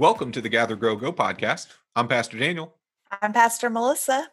Welcome to the Gather Grow Go podcast. I'm Pastor Daniel. I'm Pastor Melissa.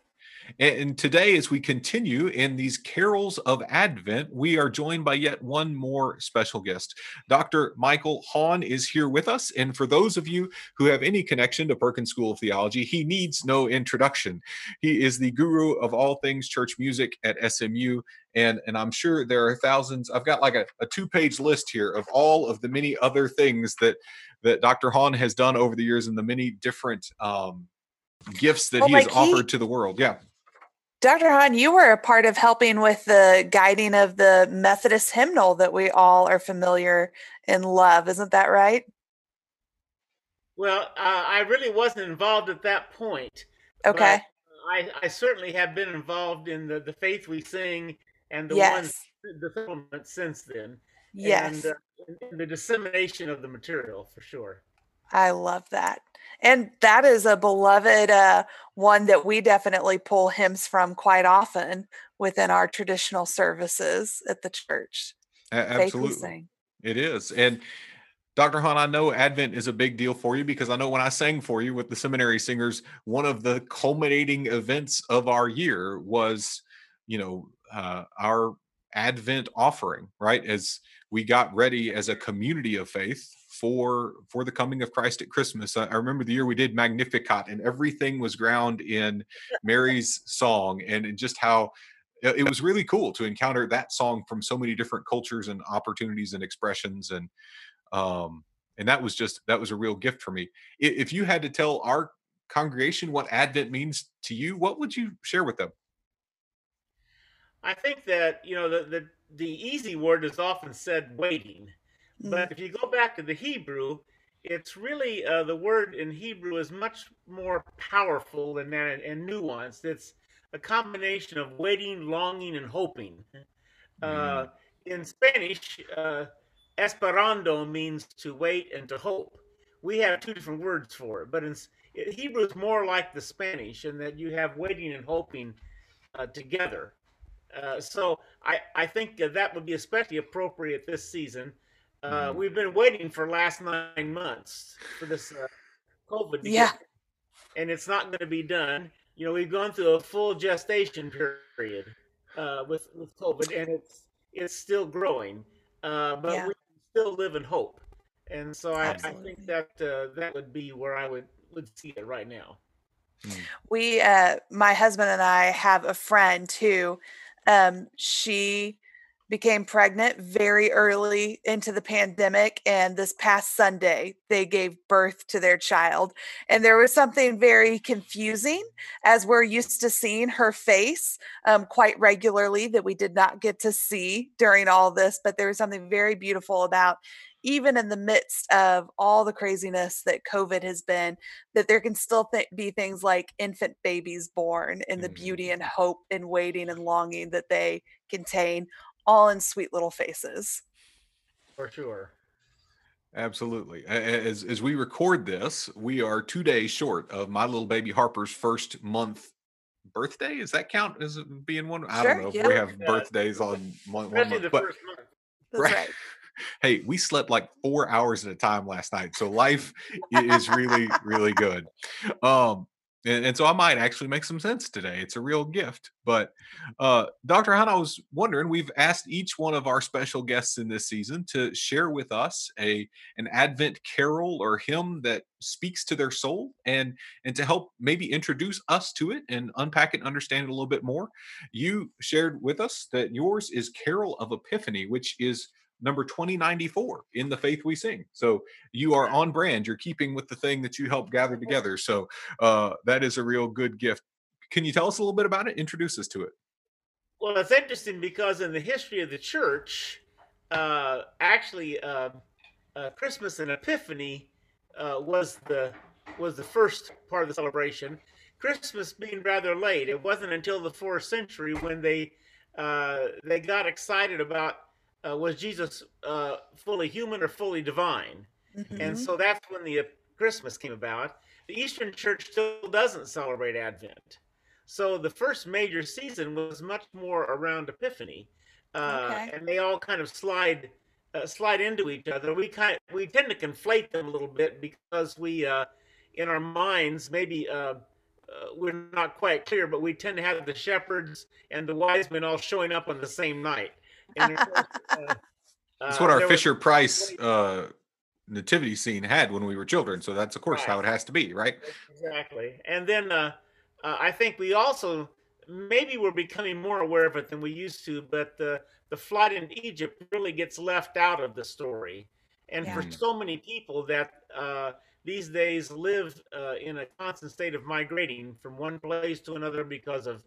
And today, as we continue in these carols of Advent, we are joined by yet one more special guest. Dr. Michael Hawn is here with us. And for those of you who have any connection to Perkins School of Theology, he needs no introduction. He is the guru of all things church music at SMU. And, and I'm sure there are thousands. I've got like a, a two page list here of all of the many other things that, that Dr. Hawn has done over the years and the many different um, gifts that well, he like has he, offered to the world. Yeah. Dr. Hawn, you were a part of helping with the guiding of the Methodist hymnal that we all are familiar and love. Isn't that right? Well, uh, I really wasn't involved at that point. Okay. I, I certainly have been involved in the, the faith we sing and the yes. ones the supplement since then. Yes. And, uh, the dissemination of the material for sure. I love that and that is a beloved uh, one that we definitely pull hymns from quite often within our traditional services at the church. absolutely, it is. And Dr. Hawn, I know Advent is a big deal for you because I know when I sang for you with the seminary singers, one of the culminating events of our year was, you know, uh, our Advent offering, right? As we got ready as a community of faith for for the coming of Christ at Christmas. I, I, remember the year we did Magnificat, and everything was ground in Mary's song, and just how it was really cool to encounter that song from so many different cultures and opportunities and expressions, and um, and that was just that was a real gift for me. If you had to tell our congregation what Advent means to you, what would you share with them? I think that you know the the, the easy word is often said waiting but mm. if you go back to the Hebrew, it's really uh, the word in Hebrew is much more powerful than that and, nuanced. It's a combination of waiting, longing, and hoping. Uh, mm. in Spanish, uh, esperando means to wait and to hope. We have two different words for it, but in Hebrew is more like the Spanish in that you have waiting and hoping uh, together. Uh, so I, I think that would be especially appropriate this season uh, mm-hmm. we've been waiting for last nine months for this uh, COVID. yeah. Get, and it's not going to be done. You know, we've gone through a full gestation period uh, with with COVID, and it's it's still growing. Uh, but yeah. we still live in hope, and so I, I think that uh, that would be where I would would see it right now. Mm. We, uh, my husband and I, have a friend who, um, she became pregnant very early into the pandemic and this past sunday they gave birth to their child and there was something very confusing as we're used to seeing her face um, quite regularly that we did not get to see during all this but there was something very beautiful about even in the midst of all the craziness that covid has been that there can still th- be things like infant babies born and the beauty mm. and hope and waiting and longing that they contain all in sweet little faces. For sure. Absolutely. As as we record this, we are two days short of my little baby Harper's first month birthday. Is that count as being one? I don't know if we have yeah. birthdays on one, one month, but right. right. Hey, we slept like four hours at a time last night, so life is really, really good. Um, and, and, so I might actually make some sense today. It's a real gift. But uh, Dr. Hawn, I was wondering, we've asked each one of our special guests in this season to share with us a an Advent carol or hymn that speaks to their soul and and to help maybe introduce us to it and unpack it and understand it a little bit more. You shared with us that yours is Carol of Epiphany, which is number 2094 in the faith we sing. So you are on brand you're keeping with the thing that you helped gather together. So uh, that is a real good gift. Can you tell us a little bit about it? Introduce us to it. Well it's interesting because in the history of the church uh, actually uh, uh christmas and epiphany uh, was the was the first part of the celebration. Christmas being rather late it wasn't until the fourth century when they uh, they got excited about uh, was Jesus uh, fully human or fully divine? Mm-hmm. And so that's when the Christmas came about. The Eastern Church still doesn't celebrate Advent. So the first major season was much more around Epiphany. Uh, okay. And they all kind of slide uh, slide into each other. We kind of, we tend to conflate them a little bit because we uh, in our minds maybe uh, uh, we're not quite clear, but we tend to have the shepherds and the wise men all showing up on the same night. And course, uh, that's what our Fisher was, Price nativity scene had when we were children. So that's of course right. how it has to be, right? Exactly. And then I think we also maybe we're becoming more aware of it than we used to, but the the flood in Egypt really gets left out of the story. And yeah. for so many people that uh, these days live uh, in a constant state of migrating from one place to another because of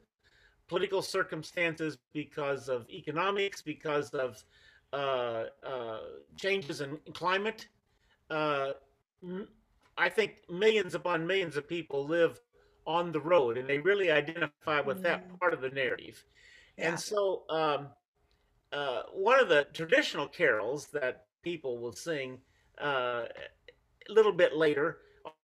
political circumstances, because of economics, because of uh, uh changes in climate. Uh, I think millions upon millions of people live on the road and they really identify with mm. that part of the narrative. Yeah. And so, um, uh, one of the traditional carols that people will sing uh, a little bit later,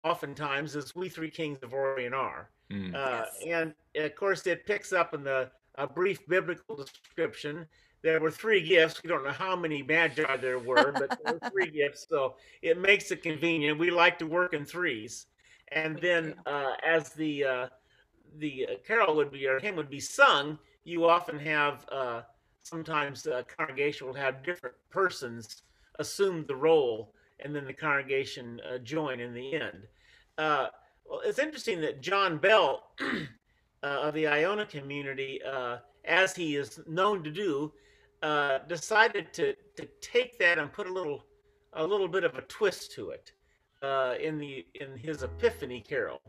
oftentimes, is "We Three Kings of Orient Are," mm. uh, yes. and of course, it picks up in the a brief biblical description. There were three gifts. We don't know how many magi there were, but there were three gifts, so it makes it convenient. We like to work in threes and then uh, as the uh, the uh, carol would be or hymn would be sung, you often have uh, sometimes the congregation will have different persons assume the role, and then the congregation uh, join in the end. Uh, well, it's interesting that John Bell of the Iona community, as he is known to do, decided to to take that and put a little a little bit of a twist to it uh, in the in his Epiphany Carol.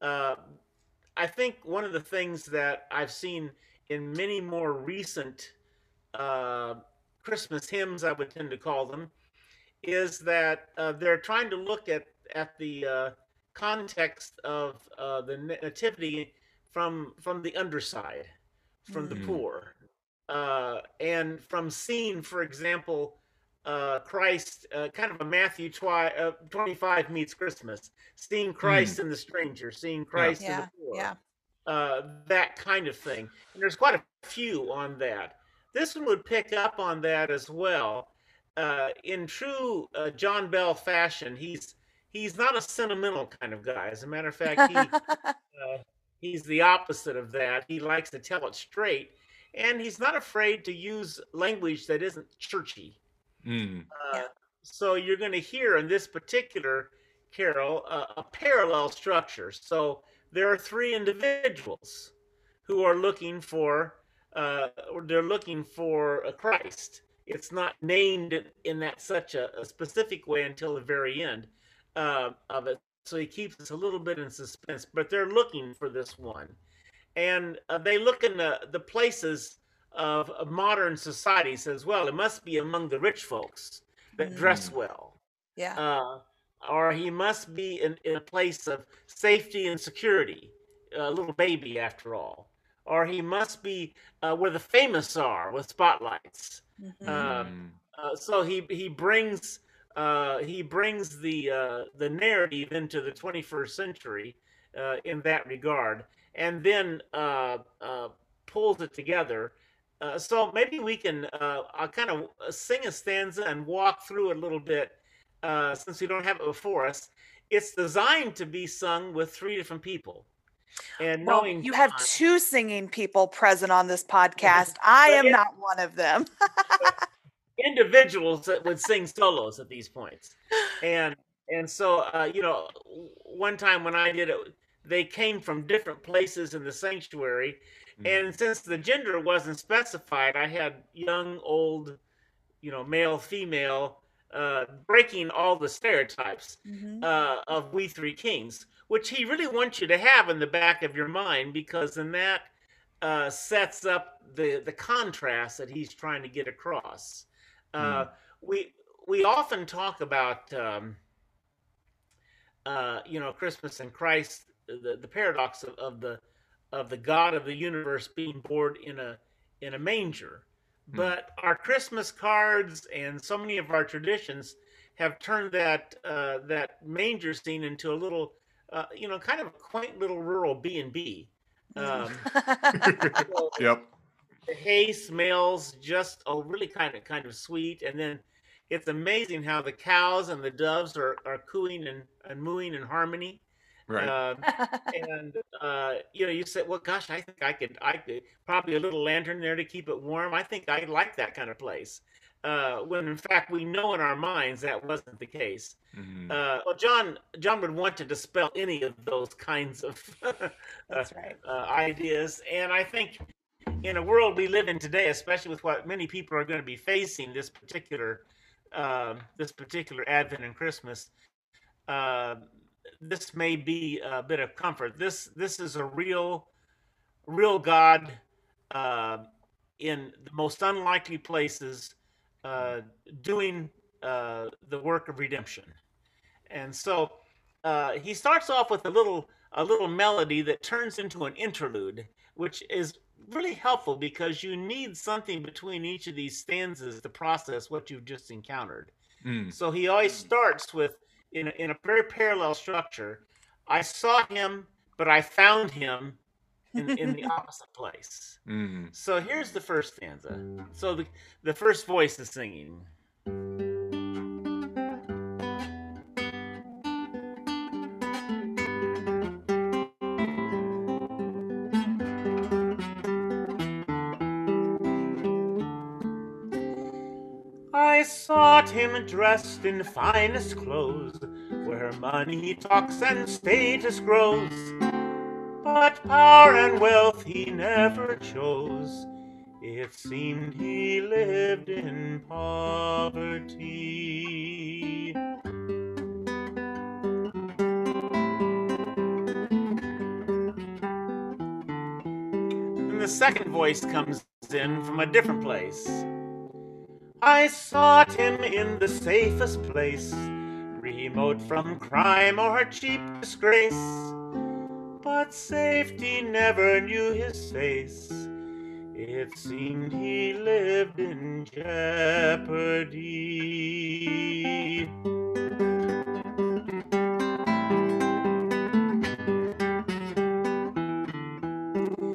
Uh, I think one of the things that I've seen in many more recent uh, Christmas hymns, I would tend to call them, is that uh, they're trying to look at at the uh, context of uh, the nativity from from the underside, from mm-hmm. the poor, and from seeing, for example, uh, Christ, uh, kind of a Matthew twi- uh, 25 meets Christmas, seeing Christ mm. in the stranger, seeing Christ yeah. in the poor, yeah. Uh, that kind of thing. And there's quite a few on that. This one would pick up on that as well. Uh, in true uh, John Bell fashion, he's he's not a sentimental kind of guy. As a matter of fact, he he's the opposite of that. He likes to tell it straight, and he's not afraid to use language that isn't churchy. Mm. Uh, so you're going to hear in this particular carol uh, a parallel structure. So there are three individuals who are looking for, uh, they're looking for a Christ. It's not named in that such a, a specific way until the very end uh, of it. So he keeps us a little bit in suspense, but they're looking for this one. And uh, they look in the, the places of, of modern society says, well, it must be among the rich folks that mm. dress well. Yeah. Uh, or he must be in, in a place of safety and security, a little baby after all. Or he must be uh, where the famous are with spotlights. Mm-hmm. Um, uh, so he he brings uh, he brings the uh, the narrative into the 21st century uh, in that regard, and then pulls it together uh, so maybe we can uh, I'll kind of uh, sing a stanza and walk through it a little bit uh, since we don't have it before us. It's designed to be sung with three different people. And well, knowing you have two singing people present on this podcast. I am not one of them. individuals that would sing solos at these points. And and so uh, you know, one time when I did it, they came from different places in the sanctuary Mm-hmm. And since the gender wasn't specified, I had young, old, you know, male, female, uh, breaking all the stereotypes mm-hmm. uh, of We Three Kings, which he really wants you to have in the back of your mind because then that uh, sets up the the contrast that he's trying to get across. Mm. We we often talk about um, uh, you know Christmas and Christ, the the paradox of, of the of the God of the universe being born in a in a manger. Hmm. But our Christmas cards and so many of our traditions have turned that uh, that manger scene into a little, uh, you know, kind of a quaint little rural B and B. Um, yep. The hay smells just oh, really kind of kind of sweet, and then it's amazing how the cows and the doves are, are cooing and, and mooing in harmony. Right. Uh, and uh, you know, you said, "Well, gosh, I think I could, I could probably a little lantern there to keep it warm. I think I like that kind of place." Uh, when in fact we know in our minds that wasn't the case. Mm-hmm. Uh, well, John John would want to dispel any of those kinds of That's right. Uh, ideas, and I think in a world we live in today, especially with what many people are going to be facing this particular um, this particular Advent and Christmas, uh, this may be a bit of comfort. This this is a real, real God uh, in the most unlikely places, uh, doing uh, the work of redemption. And so uh, he starts off with a little a little melody that turns into an interlude, which is really helpful because you need something between each of these stanzas to process what you've just encountered. Mm. So he always starts with in a, in a very parallel structure. I saw him, but I found him in, in the opposite place. Mm. So here's the first stanza. So the, the first voice is singing. Sought him dressed in finest clothes, where money talks and status grows. But power and wealth he never chose. It seemed he lived in poverty. And the second voice comes in from a different place. I sought him in the safest place, remote from crime or cheap disgrace. But safety never knew his face. It seemed he lived in jeopardy.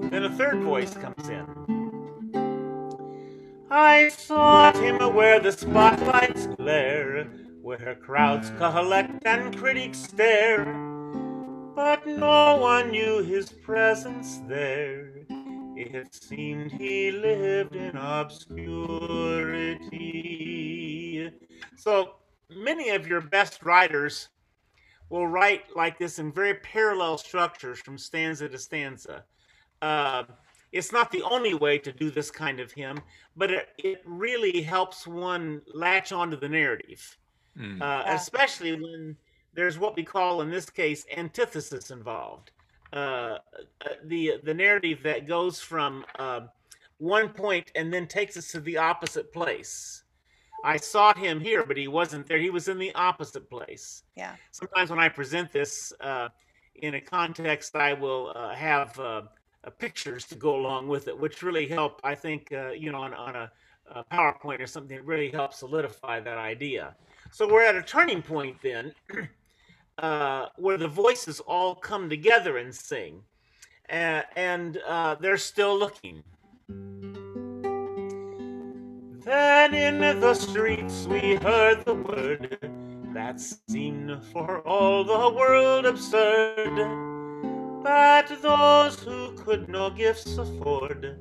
Then a third voice comes in. I sought him where the spotlights glare, where crowds collect and critics stare, but no one knew his presence there. It seemed he lived in obscurity. So many of your best writers will write like this in very parallel structures from stanza to stanza. Uh, it's not the only way to do this kind of hymn, but it, it really helps one latch onto the narrative, mm. uh, yeah. especially when there's what we call in this case antithesis involved. Uh, uh, the the narrative that goes from uh, one point and then takes us to the opposite place. I sought him here, but he wasn't there. He was in the opposite place. Yeah. Sometimes when I present this uh, in a context, I will uh, have uh, pictures to go along with it, which really help. I think uh, you know on, on a, a, PowerPoint or something really helps solidify that idea. So we're at a turning point then, uh, where the voices all come together and sing, and uh, they're still looking. Then in the streets we heard the word that seemed for all the world absurd that those who could no gifts afford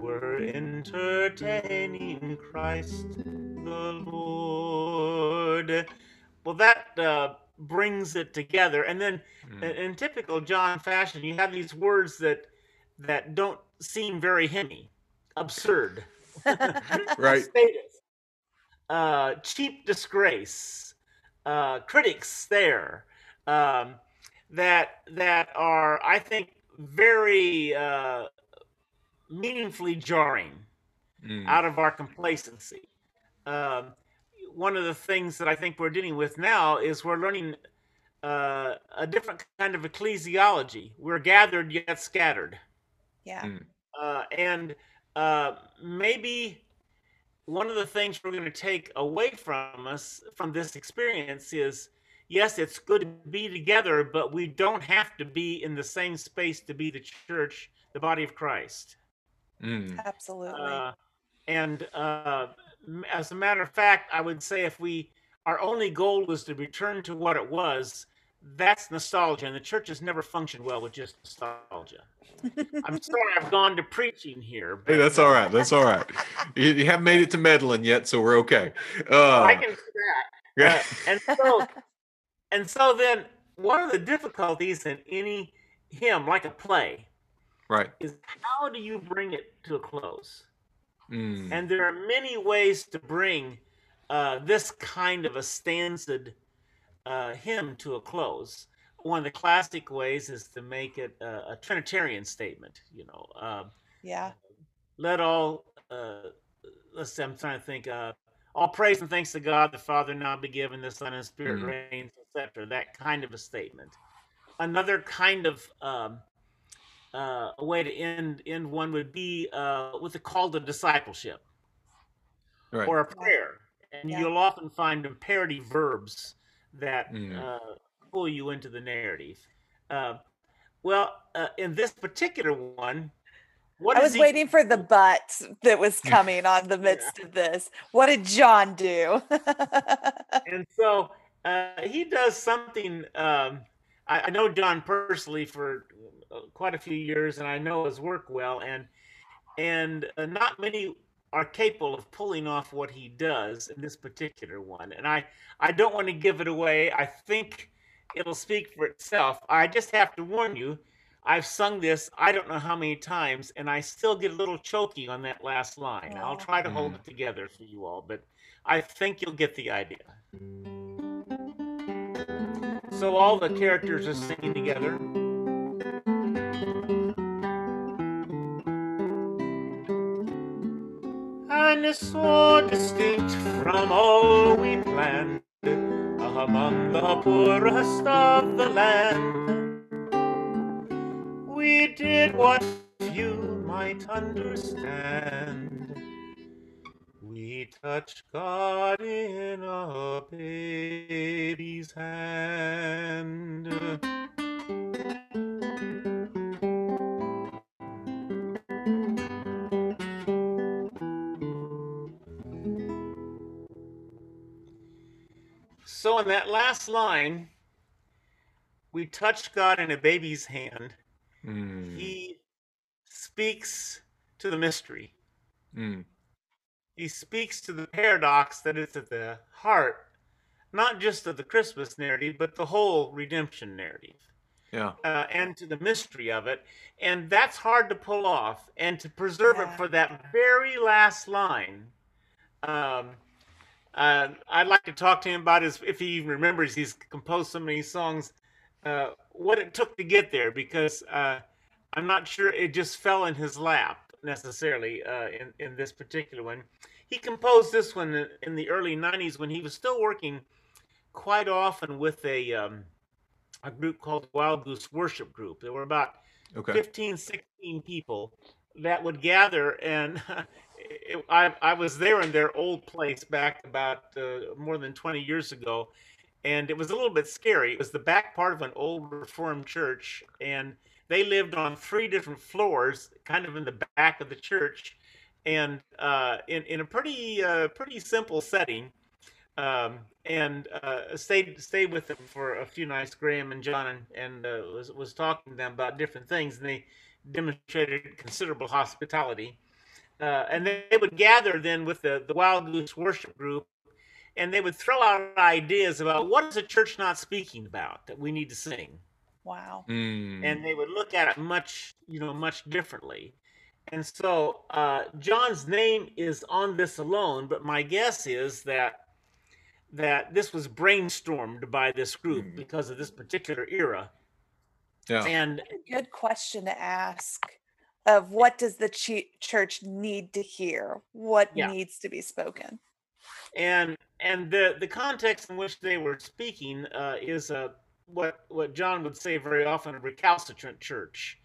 were entertaining Christ the Lord. Well, that uh, brings it together, and then mm. in typical John fashion, you have these words that that don't seem very hymny, absurd, right? Status, uh, cheap disgrace, uh, critics there. Um, that that are I think very uh, meaningfully jarring mm. out of our complacency. Um, one of the things that I think we're dealing with now is we're learning uh, a different kind of ecclesiology. We're gathered yet scattered. Yeah. Mm. Uh, and uh, maybe one of the things we're going to take away from us from this experience is yes, it's good to be together, but we don't have to be in the same space to be the church, the body of Christ. Mm. Absolutely. Uh, and uh, as a matter of fact, I would say if we our only goal was to return to what it was, that's nostalgia, and the church has never functioned well with just nostalgia. I'm sorry I've gone to preaching here. But... Hey, that's all right. That's all right. you, you, haven't made it to meddling yet, so we're okay. Uh, I can do that. Yeah. Uh, and so, and so then one of the difficulties in any hymn, like a play, right, is how do you bring it to a close? Mm. And there are many ways to bring uh, this kind of a stanza uh, hymn to a close. One of the classic ways is to make it a, a Trinitarian statement. You know, uh, yeah. Let all uh, let's see. I'm trying to think. Uh, all praise and thanks to God, the Father now be given, the Son and Spirit mm-hmm. reigns, etc. That kind of a statement. Another kind of um, uh, a way to end end one would be uh, with a call to discipleship right. or a prayer, and yeah. you'll often find imperative verbs that mm. uh, pull you into the narrative. Uh, well, uh, in this particular one, what I was he... waiting for the but that was coming on the midst yeah. of this. What did John do? and so uh, he does something. Um, I, I, know John personally for uh, quite a few years, and I know his work well. And and uh, not many are capable of pulling off what he does in this particular one. And I, I don't want to give it away. I think it'll speak for itself. I just have to warn you, I've sung this I don't know how many times, and I still get a little choky on that last line. I'll try to hold mm. it together for you all, but I think you'll get the idea. So all the characters are singing together. and is so distinct from all we planned among the poorest of the land. Did what you might understand. We touch God in a baby's hand. So in that last line, we touch God in a baby's hand. He speaks to the mystery. Mm. He speaks to the paradox that is at the heart, not just of the Christmas narrative, but the whole redemption narrative. Yeah. Uh, and to the mystery of it. And that's hard to pull off. And to preserve yeah. it for that very last line. Um, uh, I'd like to talk to him about his, if he even remembers, he's composed so many songs, uh, what it took to get there, because uh, I'm not sure it just fell in his lap necessarily uh, in, in this particular one. He composed this one in the early 90s when he was still working quite often with a, um, a group called Wild Goose Worship Group. There were about okay. 15, 16 people that would gather and it, I, I was there in their old place back about uh, more than 20 years ago, and it was a little bit scary. It was the back part of an old Reformed church, and they lived on three different floors, kind of in the back of the church, and uh, in in a pretty uh, pretty simple setting. Um, and uh, stayed stayed with them for a few nights. Graham and John and, and uh, was was talking to them about different things, and they demonstrated considerable hospitality uh, and they would gather then with the, the Wild Goose worship group, and they would throw out ideas about what is the church not speaking about that we need to sing. Wow. Mm. And they would look at it much, you know, much differently. And so uh, John's name is on this alone, but my guess is that that this was brainstormed by this group mm. because of this particular era. Yeah. And good question to ask of what does the church need to hear what yeah. needs to be spoken and and the the context in which they were speaking uh, is a what what john would say very often a recalcitrant church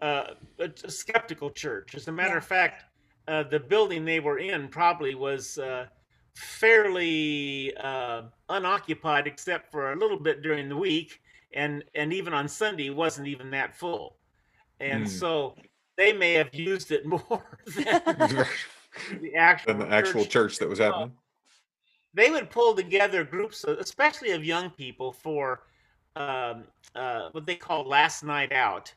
uh, a, a, skeptical church as a matter yeah. of fact uh, the building they were in probably was uh, fairly uh, unoccupied except for a little bit during the week and and even on sunday wasn't even that full and mm. so they may have used it more than, the actual than the actual church, church that was happening. They would pull together groups, especially of young people, for um, uh, what they call last night out,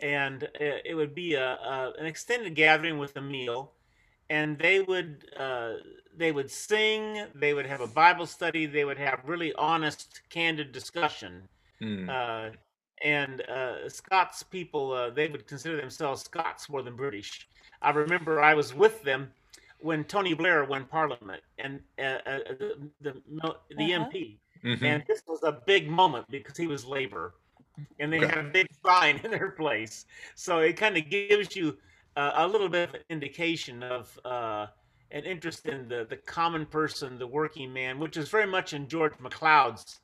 and uh, it would be a, a, an extended gathering with a meal, and they would uh, they would sing, they would have a Bible study, they would have really honest, candid discussion. Mm. and uh, Scots people, uh, they would consider themselves Scots more than British. I remember I was with them when Tony Blair won Parliament and the the, the uh-huh. MP, mm-hmm. and this was a big moment because he was Labour, and they okay. had a big sign in their place. So it kind of gives you uh, a little bit of an indication of uh, an interest in the the common person, the working man, which is very much in George MacLeod's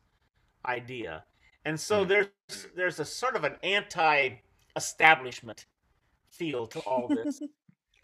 idea. And so mm. there's there's a sort of an anti-establishment feel to all this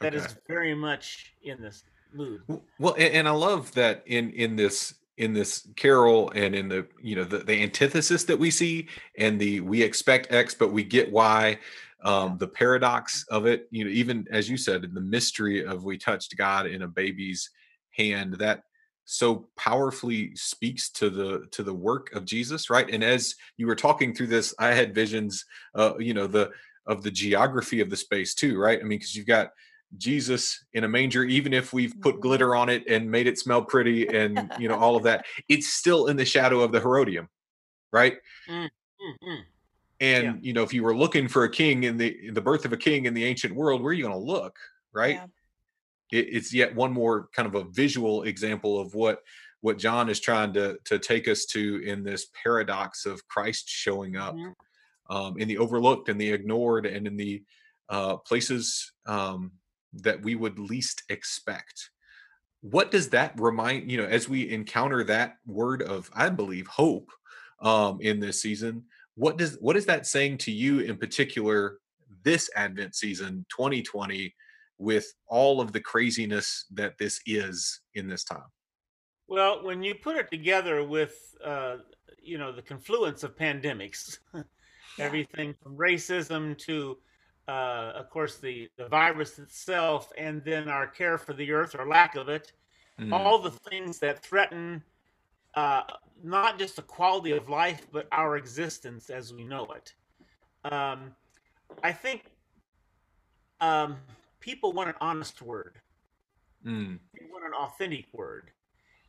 that okay. is very much in this mood. Well, and, and I love that in in this in this carol and in the you know the, the antithesis that we see and the we expect x but we get y um the paradox of it you know even as you said the mystery of we touched god in a baby's hand that so powerfully speaks to the to the work of jesus right? And as you were talking through this i had visions uh you know the of the geography of the space too right? I mean because you've got Jesus in a manger, even if we've put mm-hmm. glitter on it and made it smell pretty and you know all of that, it's still in the shadow of the Herodium, right? Mm-hmm. And yeah. you know, if you were looking for a king in the in the birth of a king in the ancient world, where are you going to look, right? Yeah. It, it's yet one more kind of a visual example of what what John is trying to to take us to in this paradox of Christ showing up mm-hmm. um, in the overlooked and the ignored and in the uh, places um, that we would least expect. What does that remind you know as we encounter that word of i believe hope um in this season what does what is that saying to you in particular this advent season 2020 with all of the craziness that this is in this time? Well when you put it together with uh you know the confluence of pandemics everything from racism to uh, of course, the, the virus itself, and then our care for the earth or lack of it, mm. all the things that threaten uh, not just the quality of life, but our existence as we know it. Um, I think um, people want an honest word. Mm. They want an authentic word.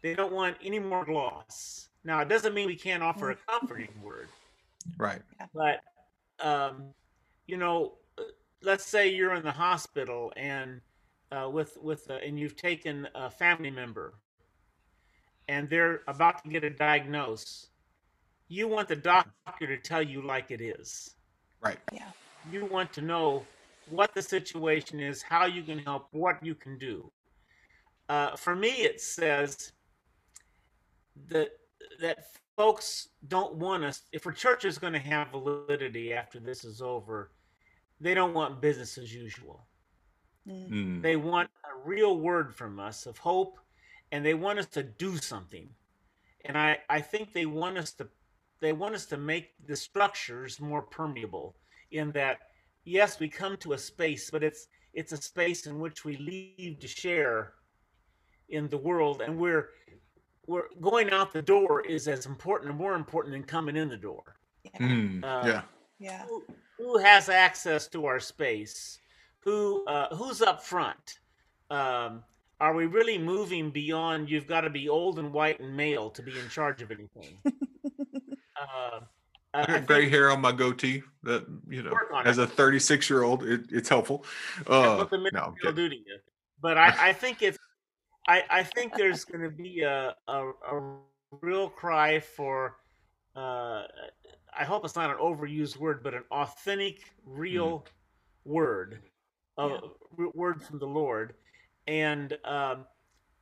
They don't want any more gloss. Now, it doesn't mean we can't offer a comforting word. Right. But, um, you know, let's say you're in the hospital and uh, with with uh, and you've taken a family member and they're about to get a diagnosis you want the doctor to tell you like it is. Right. Yeah. You want to know what the situation is how you can help what you can do. Uh, for me it says that that folks don't want us if a church is going to have validity after this is over they don't want business as usual. Mm. They want a real word from us of hope, and they want us to do something. And I, I think they want us to they want us to make the structures more permeable in that yes we come to a space but it's it's a space in which we leave to share in the world and we're we're going out the door is as important or more important than coming in the door yeah mm, uh, yeah yeah who has access to our space? Who uh, who's up front? Um, are we really moving beyond? You've got to be old and white and male to be in charge of anything. uh, I got gray hair on my goatee. That you know, as it. a 36 year old, it, it's helpful. Uh, no, duty. But I, I think it's. I, I think there's going to be a, a, a real cry for uh, I hope it's not an overused word, but an authentic, real mm. word, a yeah. word from the Lord. And um,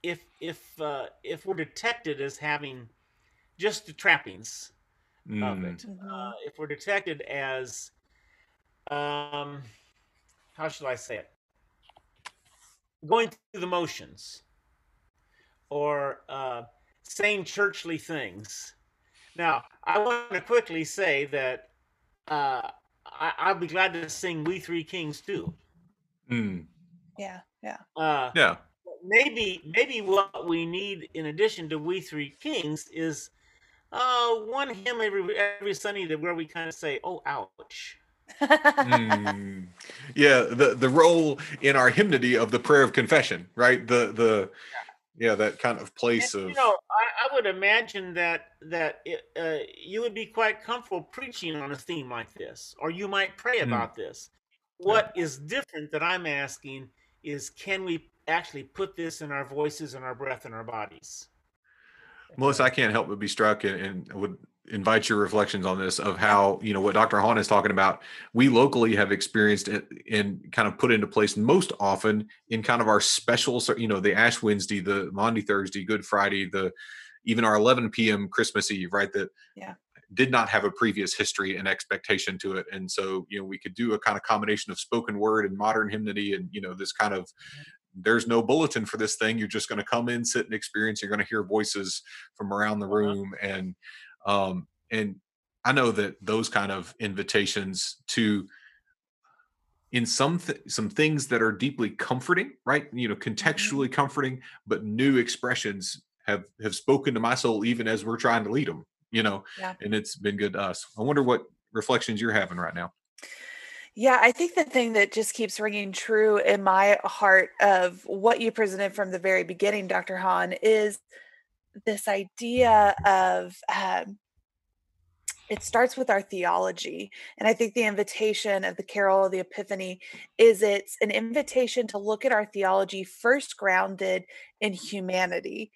if if uh, if we're detected as having just the trappings mm. of it, mm-hmm. uh, if we're detected as um, how should I say it? Going through the motions or uh, saying churchly things now, I want to quickly say that uh, I, will be glad to sing "We Three Kings" too. Mm. Yeah, yeah, uh, yeah. maybe maybe what we need in addition to we three kings is uh one hymn every every Sunday that where we kind of say, "Oh, ouch." mm, yeah, the the role in our hymnody of the prayer of confession, right? The the yeah, yeah that kind of place and, of you know, I, would imagine that that it, uh, you would be quite comfortable preaching on a theme like this, or you might pray mm. about this. What yeah. is different that I'm asking is, can we actually put this in our voices and our breath and our bodies? Melissa, I can't help but be struck and, and would invite your reflections on this of how you know what Dr. Hawn is talking about. We locally have experienced it and kind of put into place most often in kind of our special, you know, the Ash Wednesday, the Maundy Thursday, Good Friday, the even our 11 p.m. Christmas Eve, right? That yeah. did not have a previous history and expectation to it, and so you know we could do a kind of combination of spoken word and modern hymnody, and you know this kind of there's no bulletin for this thing. You're just going to come in, sit and experience. You're going to hear voices from around the uh-huh. room, and um, and I know that those kind of invitations to in some th- some things that are deeply comforting, right? You know, mm-hmm. contextually comforting, but new expressions have have spoken to my soul even as we're trying to lead them. You know, yeah. and it's been good to us. I wonder what reflections you're having right now. Yeah, I think the thing that just keeps ringing true in my heart of what you presented from the very beginning, Dr. Hawn, is this idea of um, it starts with our theology and i think the invitation of the carol of the epiphany is it's an invitation to look at our theology first grounded in humanity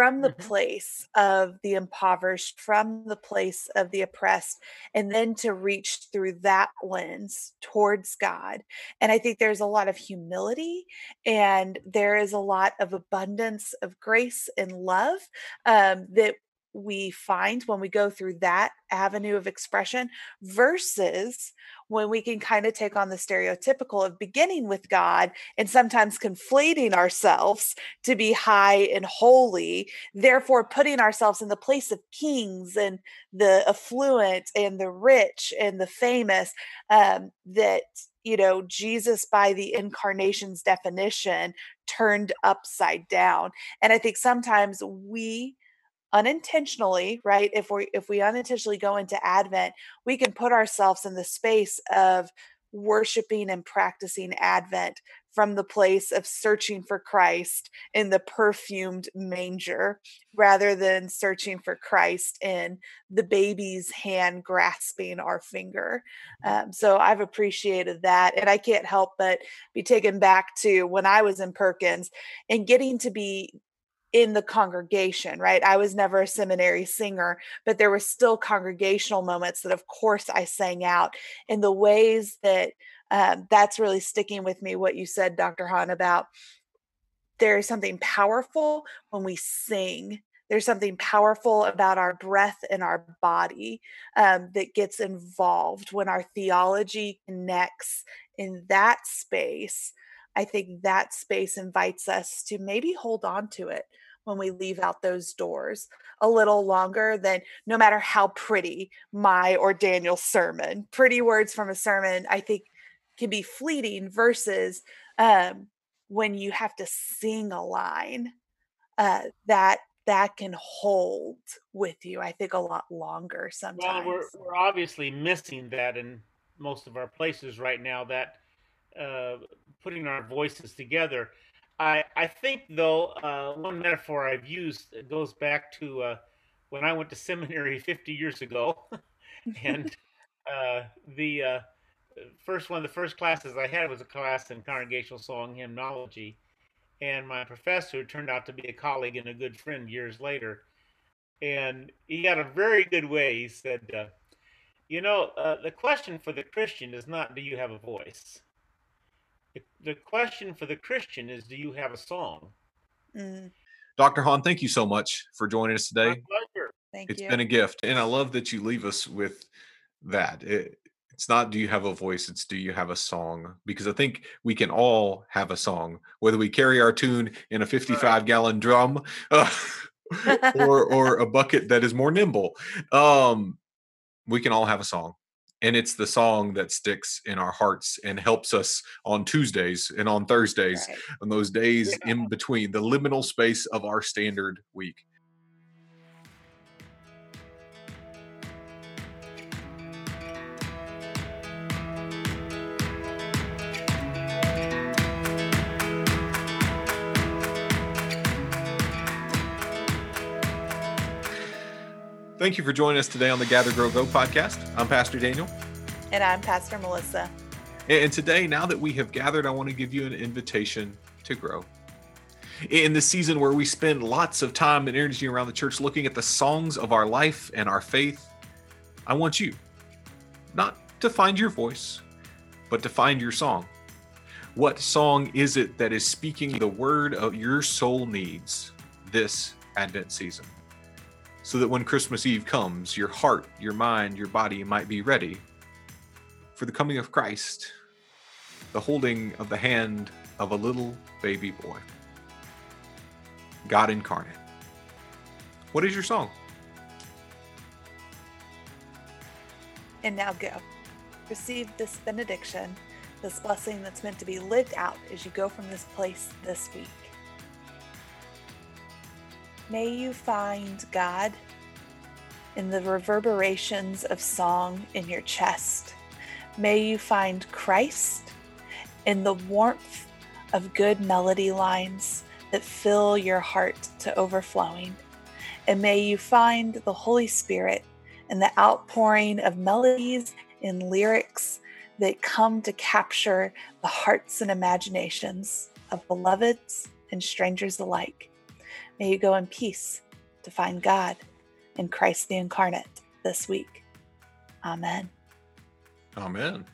from the mm-hmm. place of the impoverished, from the place of the oppressed, and then to reach through that lens towards God. And I think there's a lot of humility and there is a lot of abundance of grace and love um, that we find when we go through that avenue of expression versus when we can kind of take on the stereotypical of beginning with God and sometimes conflating ourselves to be high and holy, therefore putting ourselves in the place of kings and the affluent and the rich and the famous um, that you know jesus by the incarnation's definition turned upside down. And i think sometimes we unintentionally right if we if we unintentionally go into advent we can put ourselves in the space of worshiping and practicing advent from the place of searching for christ in the perfumed manger rather than searching for christ in the baby's hand grasping our finger mm-hmm. um, so i've appreciated that and i can't help but be taken back to when i was in perkins and getting to be in the congregation, right? I was never a seminary singer, but there were still congregational moments that, of course, I sang out in the ways that um, that's really sticking with me. What you said, Dr. Hawn, about there is something powerful when we sing. There's something powerful about our breath and our body um, that gets involved when our theology connects in that space I think that space invites us to maybe hold on to it when we leave out those doors a little longer than no matter how pretty my or Daniel's sermon, pretty words from a sermon, I think can be fleeting versus um, when you have to sing a line uh, that that can hold with you. I think a lot longer sometimes. Well, we're we're obviously missing that in most of our places right now. That uh, putting our voices together. I I think though uh, one metaphor I've used goes back to uh, when I went to seminary 50 years ago, and uh, the uh, first one of the first classes I had was a class in congregational song hymnology, and my professor turned out to be a colleague and a good friend years later, and he had a very good way. He said, "You know, the question for the Christian is not do you have a voice." The, question for the Christian is do you have a song? Mm. Dr. Hawn, thank you so much for joining us today. My pleasure. Thank it's you. been a gift. And I love that you leave us with that. It, it's not do you have a voice, it's do you have a song? Because I think we can all have a song, whether we carry our tune in a 55 right. gallon drum uh, or or a bucket that is more nimble. Um, we can all have a song. And it's the song that sticks in our hearts and helps us on Tuesdays and on Thursdays right. on those days yeah. in between the liminal space of our standard week. Thank you for joining us today on the Gather Grow Go podcast. I'm Pastor Daniel. And I'm Pastor Melissa. And today, now that we have gathered, I want to give you an invitation to grow. In the season where we spend lots of time and energy around the church looking at the songs of our life and our faith, I want you not to find your voice, but to find your song. What song is it that is speaking the word of your soul needs this Advent season? So that when Christmas Eve comes, your heart, your mind, your body might be ready for the coming of Christ, the holding of the hand of a little baby boy. God incarnate. What is your song? And now go. Receive this benediction, this blessing that's meant to be lived out as you go from this place this week. May you find God in the reverberations of song in your chest. May you find Christ in the warmth of good melody lines that fill your heart to overflowing. And may you find the Holy Spirit in the outpouring of melodies and lyrics that come to capture the hearts and imaginations of beloveds and strangers alike. May you go in peace to find God in Christ the incarnate this week. Amen. Amen.